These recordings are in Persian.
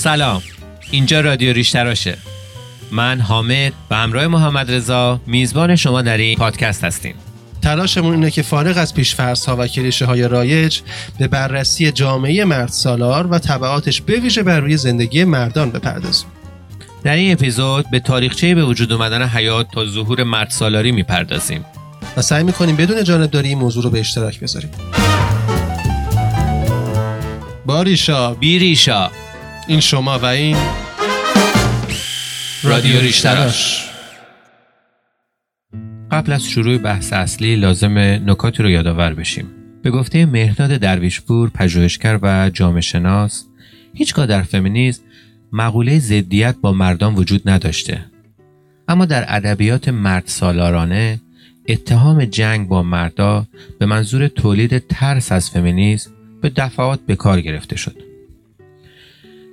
سلام. اینجا رادیو ریشتراشه من حامد و همراه محمد رضا میزبان شما در این پادکست هستیم. تلاشمون اینه که فارغ از پیشفرض ها و کلیشه های رایج به بررسی جامعه مرد سالار و طبعاتش بویژه بر روی زندگی مردان بپردازیم. در این اپیزود به تاریخچه به وجود اومدن حیات تا ظهور مرد سالاری می‌پردازیم. و سعی می‌کنیم بدون جانبداری این موضوع رو به اشتراک بذاریم. باریشا. بیریشا. این شما و این رادیو ریشتراش. قبل از شروع بحث اصلی لازم نکاتی رو یادآور بشیم. به گفته مهرداد درویشپور پژوهشگر و جامعه شناس هیچگاه در فمینیسم مقوله ضدیت با مردان وجود نداشته. اما در ادبیات مرد سالارانه اتهام جنگ با مردا به منظور تولید ترس از فمینیسم به دفعات به کار گرفته شد.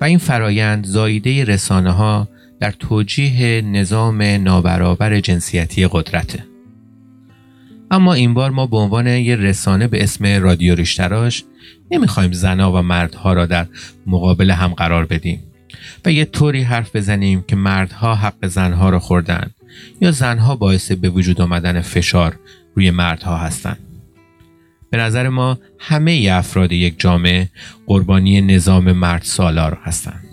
و این فرایند زاییده رسانه ها در توجیه نظام نابرابر جنسیتی قدرته اما این بار ما به عنوان یه رسانه به اسم رادیو ریشتراش نمی‌خوایم زنها و مردها را در مقابل هم قرار بدیم و یه طوری حرف بزنیم که مردها حق زنها را خوردن یا زنها باعث به وجود آمدن فشار روی مردها هستند. به نظر ما همه افراد یک جامعه قربانی نظام مرد سالار هستند.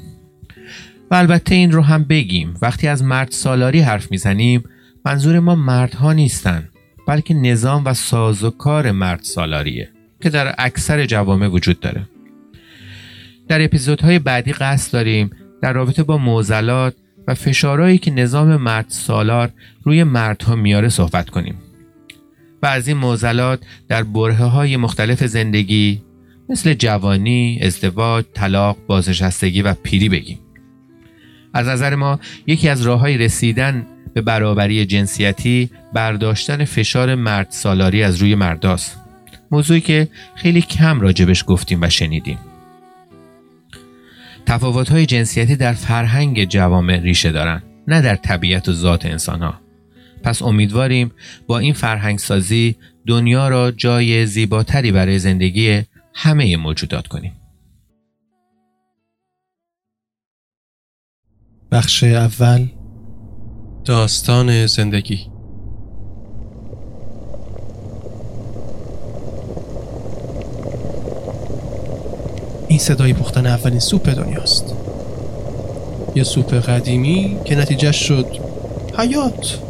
و البته این رو هم بگیم وقتی از مرد سالاری حرف می‌زنیم منظور ما مردها نیستن بلکه نظام و سازوکار مرد سالاریه که در اکثر جوامع وجود داره در اپیزودهای بعدی قصد داریم در رابطه با معضلات و فشارهایی که نظام مرد سالار روی مردها میاره صحبت کنیم و از این معضلات در بره های مختلف زندگی مثل جوانی، ازدواج، طلاق، بازنشستگی و پیری بگیم. از نظر ما یکی از راه های رسیدن به برابری جنسیتی برداشتن فشار مرد سالاری از روی مرداست. موضوعی که خیلی کم راجبش گفتیم و شنیدیم. تفاوت های جنسیتی در فرهنگ جوامع ریشه دارند نه در طبیعت و ذات انسان ها پس امیدواریم با این فرهنگ سازی دنیا را جای زیباتری برای زندگی همه موجودات کنیم. بخش اول داستان زندگی. این صدای پختن اولین سوپ دنیاست. یه سوپ قدیمی که نتیجه شد حیات.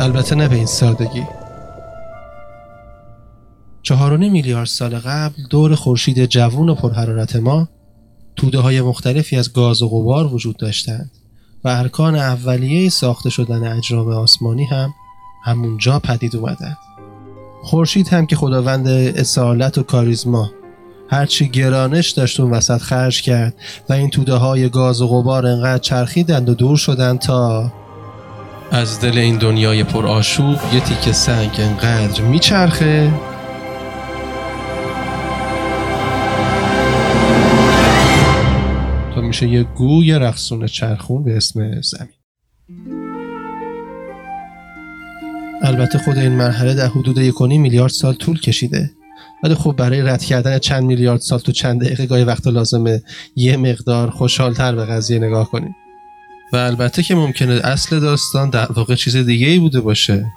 البته نه به این سادگی. چهار میلیارد سال قبل دور خورشید جوون و پرحرارت ما توده های مختلفی از گاز و غبار وجود داشتند و ارکان اولیه ساخته شدن اجرام آسمانی هم همونجا پدید اومدند. خورشید هم که خداوند اصالت و کاریزما هرچی گرانش داشت اون وسط خرج کرد و این توده های گاز و غبار انقدر چرخیدند و دور شدند تا از دل این دنیای پر آشوب یه تیکه سنگ انقدر میچرخه. تا میشه یه گوی رقصون چرخون به اسم زمین. البته خود این مرحله در حدود یک میلیارد سال طول کشیده. ولی خب برای رد کردن چند میلیارد سال تو چند دقیقه گاهی وقت لازمه یه مقدار خوشحالتر به قضیه نگاه کنیم. و البته که ممکنه اصل داستان در واقع چیز دیگه ای بوده باشه.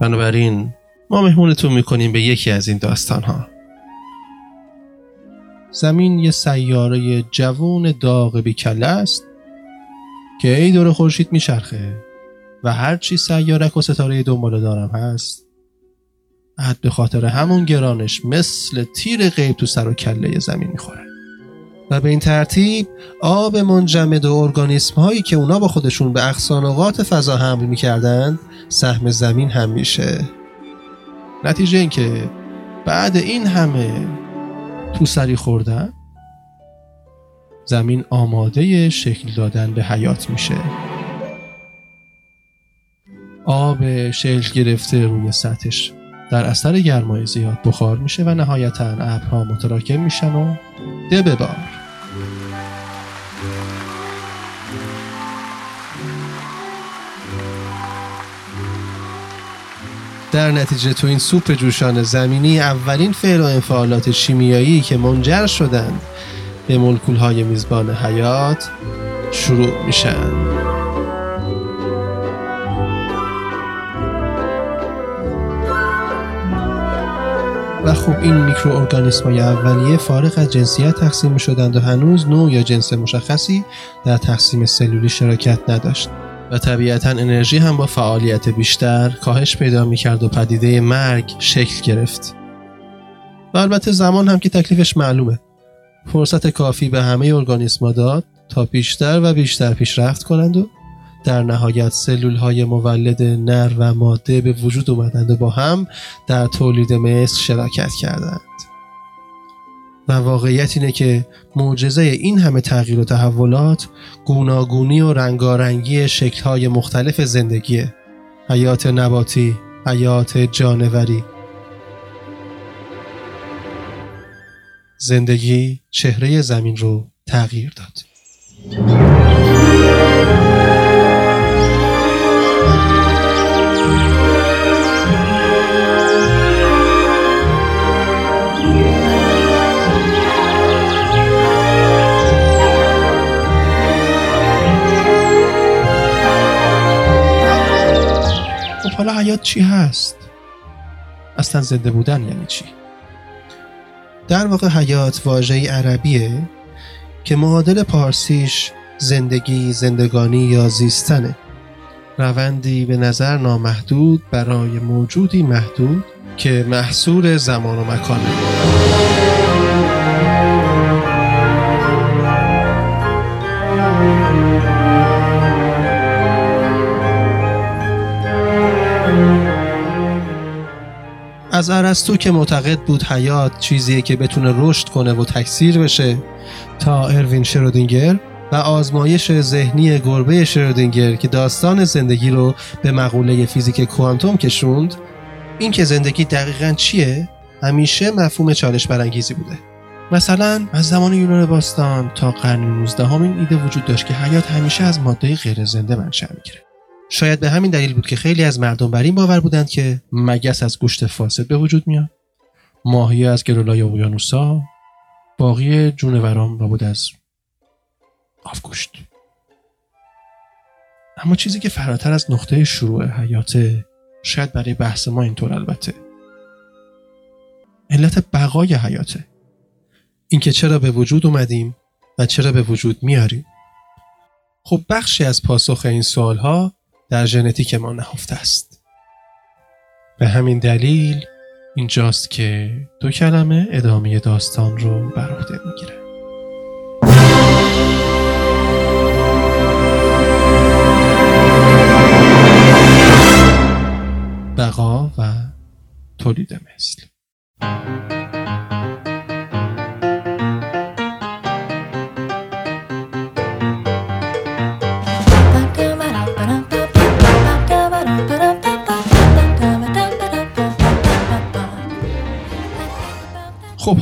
بنابراین ما مهمونتون می‌کنیم به یکی از این داستان ها زمین یه سیاره جوون داغ بیکله است که ای دور خورشید میچرخه و هرچی سیارک و ستاره دنباله دارم هست. بعد به خاطر همون گرانش مثل تیر غیب تو سر و کله زمین می‌خوره. و به این ترتیب آب منجمد و ارگانیسم هایی که اونا با خودشون به اقصانقات فضا حمل می‌کردند سهم زمین هم میشه. نتیجه این که بعد این همه تو سری خوردن زمین آماده شکل دادن به حیات میشه. آب شکل گرفته روی سطحش. در اثر گرمای زیاد بخار میشه و نهایتا ابرها متراکم میشن و ده در نتیجه تو این سوپ جوشان زمینی اولین فعل و انفعالات شیمیایی که منجر شدند به ملکول های میزبان حیات شروع میشن. و خب این میکروارگانیسم های اولیه فارغ از جنسیت تقسیم می شدند و هنوز نوع یا جنس مشخصی در تقسیم سلولی شراکت نداشت. و طبیعتا انرژی هم با فعالیت بیشتر کاهش پیدا می کرد و پدیده مرگ شکل گرفت. و البته زمان هم که تکلیفش معلومه. فرصت کافی به همه ارگانیسما داد تا بیشتر و بیشتر پیشرفت کنند و در نهایت سلول های مولد نر و ماده به وجود اومدند و با هم در تولید مثل شراکت کردند. و واقعیت اینه که معجزه این همه تغییر و تحولات گوناگونی و رنگارنگی شکلهای مختلف زندگیه حیات نباتی، حیات جانوری. زندگی چهره زمین رو تغییر داد. حیات چی هست؟ اصلا زنده بودن یعنی چی؟ در واقع حیات واژه عربیه که معادل پارسیش زندگی، زندگانی یا زیستنه روندی به نظر نامحدود برای موجودی محدود که محصول زمان و مکانه از ارسطو که معتقد بود حیات چیزیه که بتونه رشد کنه و تکثیر بشه تا اروین شرودینگر و آزمایش ذهنی گربه شرودینگر که داستان زندگی رو به مقوله فیزیک کوانتوم کشوند این که زندگی دقیقا چیه؟ همیشه مفهوم چالش برانگیزی بوده. مثلا از زمان یونان باستان تا قرن 19 این ایده وجود داشت که حیات همیشه از ماده غیر زنده منشأ می‌گیره. شاید به همین دلیل بود که خیلی از مردم بر این باور بودند که مگس از گوشت فاسد به وجود میاد ماهی از گرولای اقیانوسا باقی جونوران بود از آفگوشت اما چیزی که فراتر از نقطه شروع حیاته شاید برای بحث ما اینطور البته. علت بقای حیاته اینکه چرا به وجود اومدیم و چرا به وجود میاریم. خب بخشی از پاسخ این سوال ها در ژنتیک ما نهفته است. به همین دلیل اینجاست که دو کلمه ادامه داستان رو بر عهده می‌گیره بقا و تولید مثل.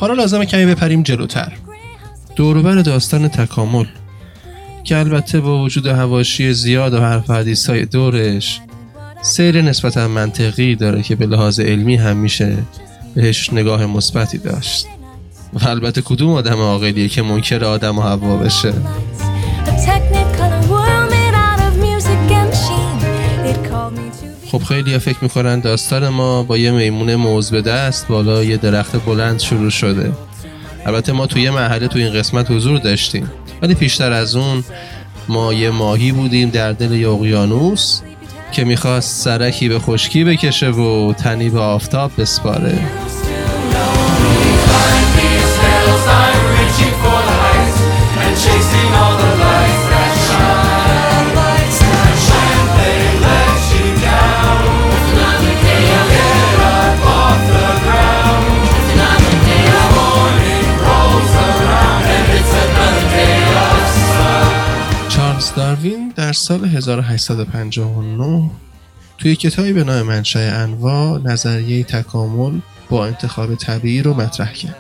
حالا لازمه کمی بپریم جلوتر. دوروبر داستان تکامل که البته با وجود هواشی زیاد و حرف حدیث های دورش سیر نسبتا منطقی داره که به لحاظ علمی هم میشه بهش نگاه مثبتی داشت. و البته کدوم آدم عاقلیه که منکر آدم و هوا بشه؟ خب خیلی فکر می‌کنن داستان ما با یه میمون موز به دست بالا یه درخت بلند شروع شده. البته ما توی یه محله تو این قسمت حضور داشتیم. ولی پیشتر از اون ما یه ماهی بودیم در دل اقیانوس که می‌خواست سرکی به خشکی بکشه و تنی به آفتاب بسپاره. چارلز در سال 1859 توی کتابی به نام منشأ انواع نظریه تکامل با انتخاب طبیعی رو مطرح کرد.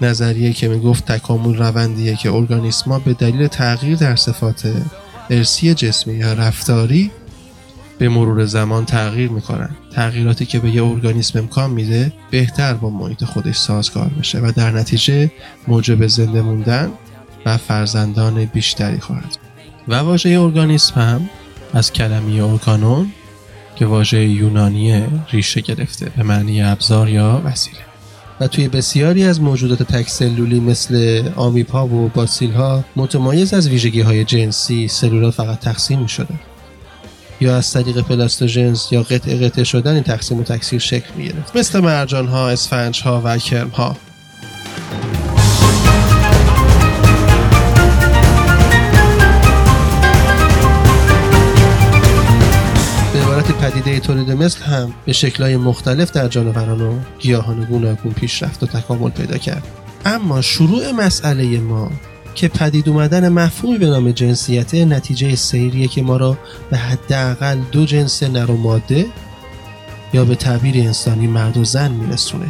نظریه که می‌گفت تکامل روندیه که ارگانیسما به دلیل تغییر در صفات ارسی جسمی یا رفتاری به مرور زمان تغییر می‌کنن تغییراتی که به یه ارگانیسم امکان میده بهتر با محیط خودش سازگار بشه و در نتیجه موجب زنده موندن و فرزندان بیشتری خواهد و واژه ارگانیسم هم از کلمه ارگانون که واژه یونانی ریشه گرفته به معنی ابزار یا وسیله. و توی بسیاری از موجودات تکسلولی مثل آمیپا و باسیل ها متمایز از ویژگی های جنسی سلولات فقط تقسیم می شده یا از طریق پلاستوژنز یا قطع قطع شدن این تقسیم و تکثیر شکل می گرفت مثل مرجان ها، اسفنج ها و کرم ها پدیده تولید مثل هم به شکلهای مختلف در جانوران و گیاهان گوناگون پیشرفت و تکامل پیدا کرد. اما شروع مسئله ما که پدید اومدن مفهومی به نام جنسیت نتیجه سیریه که ما را به حداقل دو جنس نر و ماده یا به تعبیر انسانی مرد و زن میرسونه.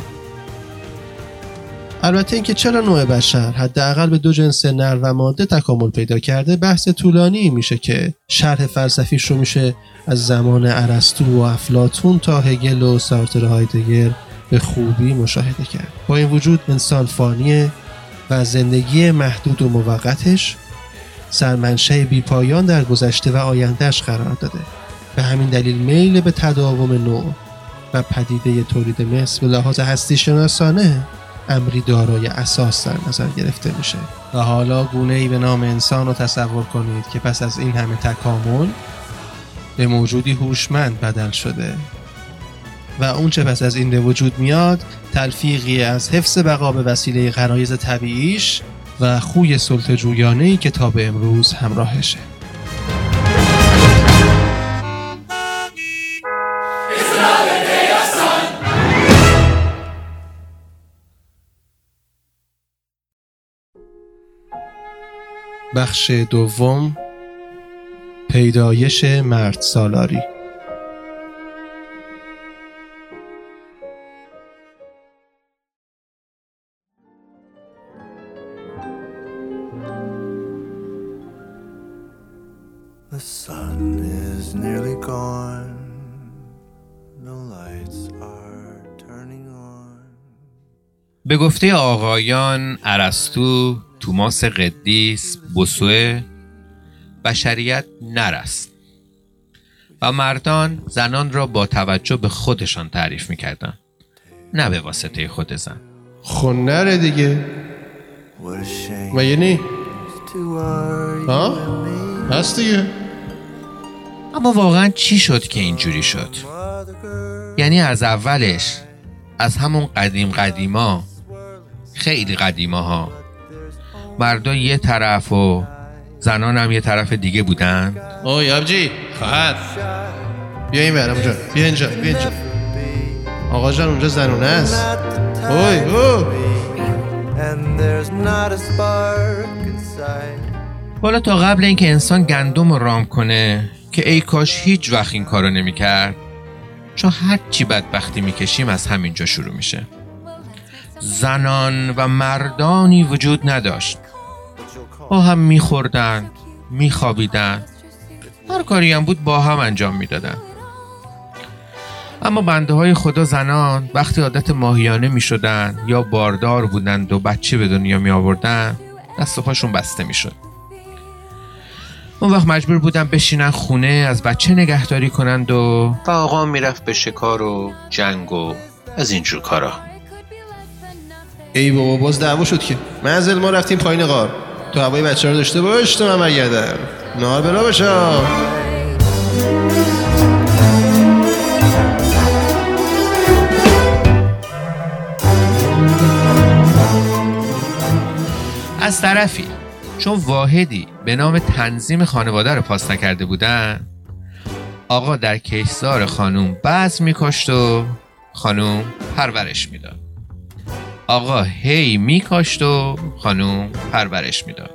البته اینکه چرا نوع بشر حداقل به دو جنس نر و ماده تکامل پیدا کرده بحث طولانی میشه که شرح فلسفیش رو میشه از زمان ارسطو و افلاتون تا هگل و سارتر هایدگر به خوبی مشاهده کرد. با این وجود انسان فانیه و زندگی محدود و موقتش سرمنشه بی پایان در گذشته و آیندهش قرار داده. به همین دلیل میل به تداوم نوع و پدیده تولید مثل به لحاظ هستی شناسانه امری دارای اساس در نظر گرفته میشه. و حالا گونه ای به نام انسان رو تصور کنید که پس از این همه تکامل به موجودی هوشمند بدل شده. و اون چه پس از این به وجود میاد تلفیقی از حفظ بقا به وسیله غرایز طبیعیش و خوی سلطجویانه ای که تا به امروز همراهشه. بخش دوم پیدایش مرد سالاری. به گفته آقایان ارسطو توماس قدیس بوسوه بشریت نر است و مردان زنان را با توجه به خودشان تعریف می‌کردن نه به واسطه خود زن. خب نره دیگه. و یعنی ها؟ هست دیگه. اما واقعا چی شد که اینجوری شد؟ یعنی از اولش از همون قدیم قدیما خیلی قدیما ها مردا یه طرف و زنان هم یه طرف دیگه بودن؟ اوه یابجی خواهد بیا این برم اونجا بیا اینجا بیا اینجا. آقا جان اونجا زنونه است. اوی او حالا تا قبل اینکه انسان گندم رو رام کنه که ای کاش هیچ وقت این کارو نمی‌کرد چون هر چی بدبختی می‌کشیم از همینجا شروع میشه. زنان و مردانی وجود نداشت. با هم میخوردن میخوابیدن. هر کاری هم بود با هم انجام می‌دادن. اما بنده های خدا زنان وقتی عادت ماهیانه می شدن یا باردار بودند و بچه به دنیا می آوردن دست و پاشون بسته می شد اون وقت مجبور بودن بشینن خونه از بچه نگهداری کنند و و آقا می‌رفت به شکار و جنگ و از اینجور کارا. ای بابا باز دعوا شد که. منزل ما رفتیم پایین غار. تو هوای بچه رو داشته باش تو من برگردم. نهار برا بشم از طرفی چون واحدی به نام تنظیم خانواده رو پاس نکرده بودن آقا در کشزار خانوم بعض میکشت و خانوم پرورش می‌داد. آقا هی میکاشت و خانوم پرورش می‌داد.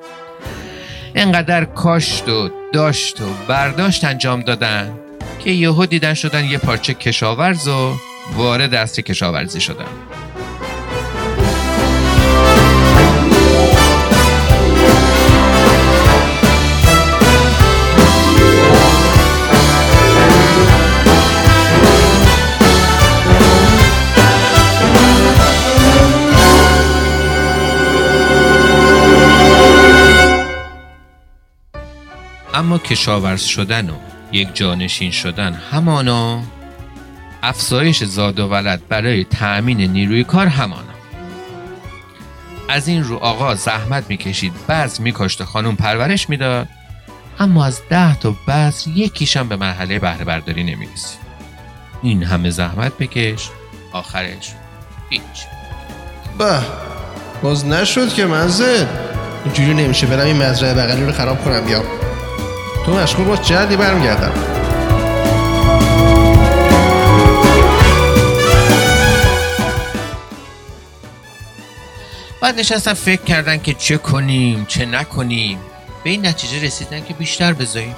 انقدر کاشت و داشت و برداشت انجام دادن که یهو دیدن شدن یه پارچه کشاورز و وارد دست کشاورزی شدن. اما کشاورز شدن و یک جانشین شدن همانا افزایش زاد و ولد برای تأمین نیروی کار همانا. از این رو آقا زحمت می‌کشید بعض میکاشت خانم پرورش می‌داد اما از ده تا بعض یکیشم به مرحله بهره برداری نمی‌رسید. این همه زحمت بکش آخرش هیچ. به باز نشد که منزل. اینجوری نمیشه برم این مزرعه بغلی رو خراب کنم بیام تو مشغول باش جلدی برمیگردم. بعد نشستن فکر کردن که چه کنیم چه نکنیم. به این نتیجه رسیدن که بیشتر بذاریم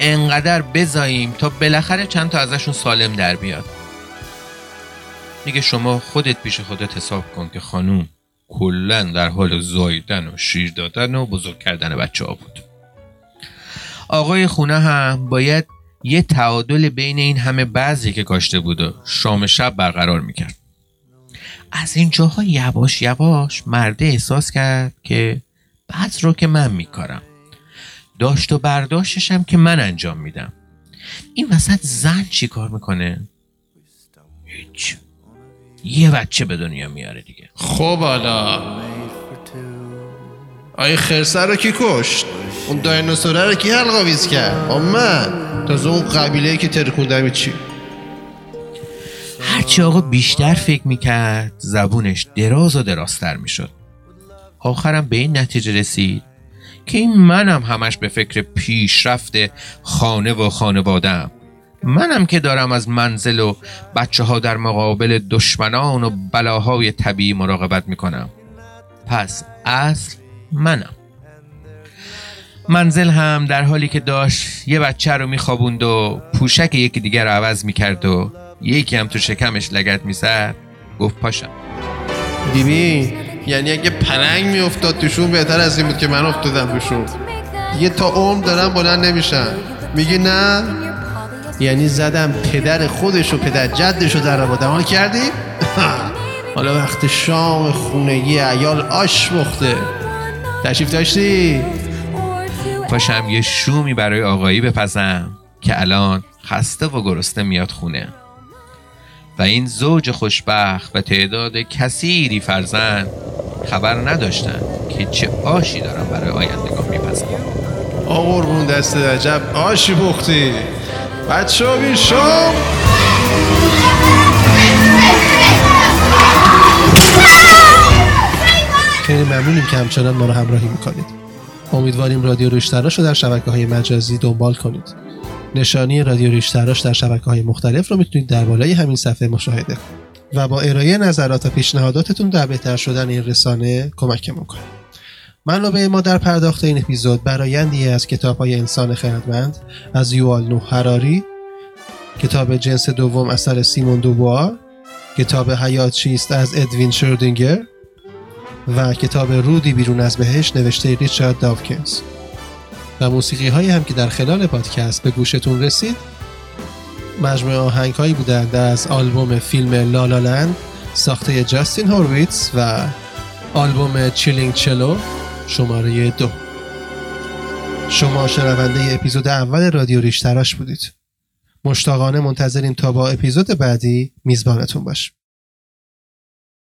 انقدر بذاریم تا بالاخره چند تا ازشون سالم در بیاد. میگه شما خودت پیش خودت حساب کن که خانوم کلا در حال زایدن و شیر دادن و بزرگ کردن بچه ها بود. آقای خونه هم باید یه تعادل بین این همه بعضی که کاشته بود و شام شب برقرار می‌کرد. از این جاها یواش یواش مرده احساس کرد که بعض رو که من میکارم داشت و برداشتشم که من انجام میدم. این وسط زن چی کار می‌کنه؟ هیچ. یه بچه به دنیا میاره دیگه. خب حالا. آیه خرسه رو کی کشت؟ اون دایناسوره رو کی حلقاویز کرد؟ با من تازه اون قبیله که ترکوندم چی؟ هرچی آقا بیشتر فکر می‌کرد زبونش دراز و درازتر می‌شد. آخرم به این نتیجه رسید که این منم همش به فکر پیشرفت خانه و خانوادم منم که دارم از منزل و بچه ها در مقابل دشمنان و بلاهای طبیعی مراقبت می‌کنم. پس اصل منم. منزل هم در حالی که داشت یه بچه رو میخوابوند و پوشک یکی دیگر رو عوض می‌کرد و یکی هم تو شکمش لگت می‌زد گفت پاشم. بیبی یعنی اگه پلنگ میافتاد توشون بهتر از این بود که من افتادم توشون دیگه تا عمر دارم بلند نمیشن. میگی نه؟ یعنی زدم پدر خودش و پدر جدش رو در آبادمان کردی؟ حالا وقت شام خونگی ایال آش مخته تشریف داشتی؟ پاشم یه شومی برای آقایی بپزم که الان خسته و گرسنه میاد خونه. و این زوج خوشبخت و تعداد کثیری فرزند خبر نداشتن که چه آشی دارم برای آیندگان میپزم. آقربون دست عجب آشی بختی بچه ها بیر شام خیلی ممنونیم که همچنان ما رو همراهی می‌کنید. امیدواریم رادیو روشتراش رو در شبکه های مجازی دنبال کنید. نشانی رادیو ریشتراش در شبکه های مختلف رو می‌تونید در بالای همین صفحه مشاهده کنید. و با ارائه نظرات و پیشنهاداتتون در بهتر شدن این رسانه کمکمون کنید. منابع ما در پرداخت این اپیزود برایندی از کتاب های انسان خردمند از یوال نو هراری کتاب جنس دوم اثر سیمون دوبوار کتاب حیات چیست از ادوین شردینگر و کتاب رودی بیرون از بهش نوشته ریچارد داوکینز و موسیقی هایی هم که در خلال پادکست به گوشتون رسید مجموعه آهنگ هایی بودند از آلبوم فیلم لالالند ساخته جاستین هورویتس و آلبوم چیلینگ چلو شماره دو. شما شنونده اپیزود اول رادیو ریش تراش بودید. مشتاقانه منتظریم تا با اپیزود بعدی میزبانتون باشیم.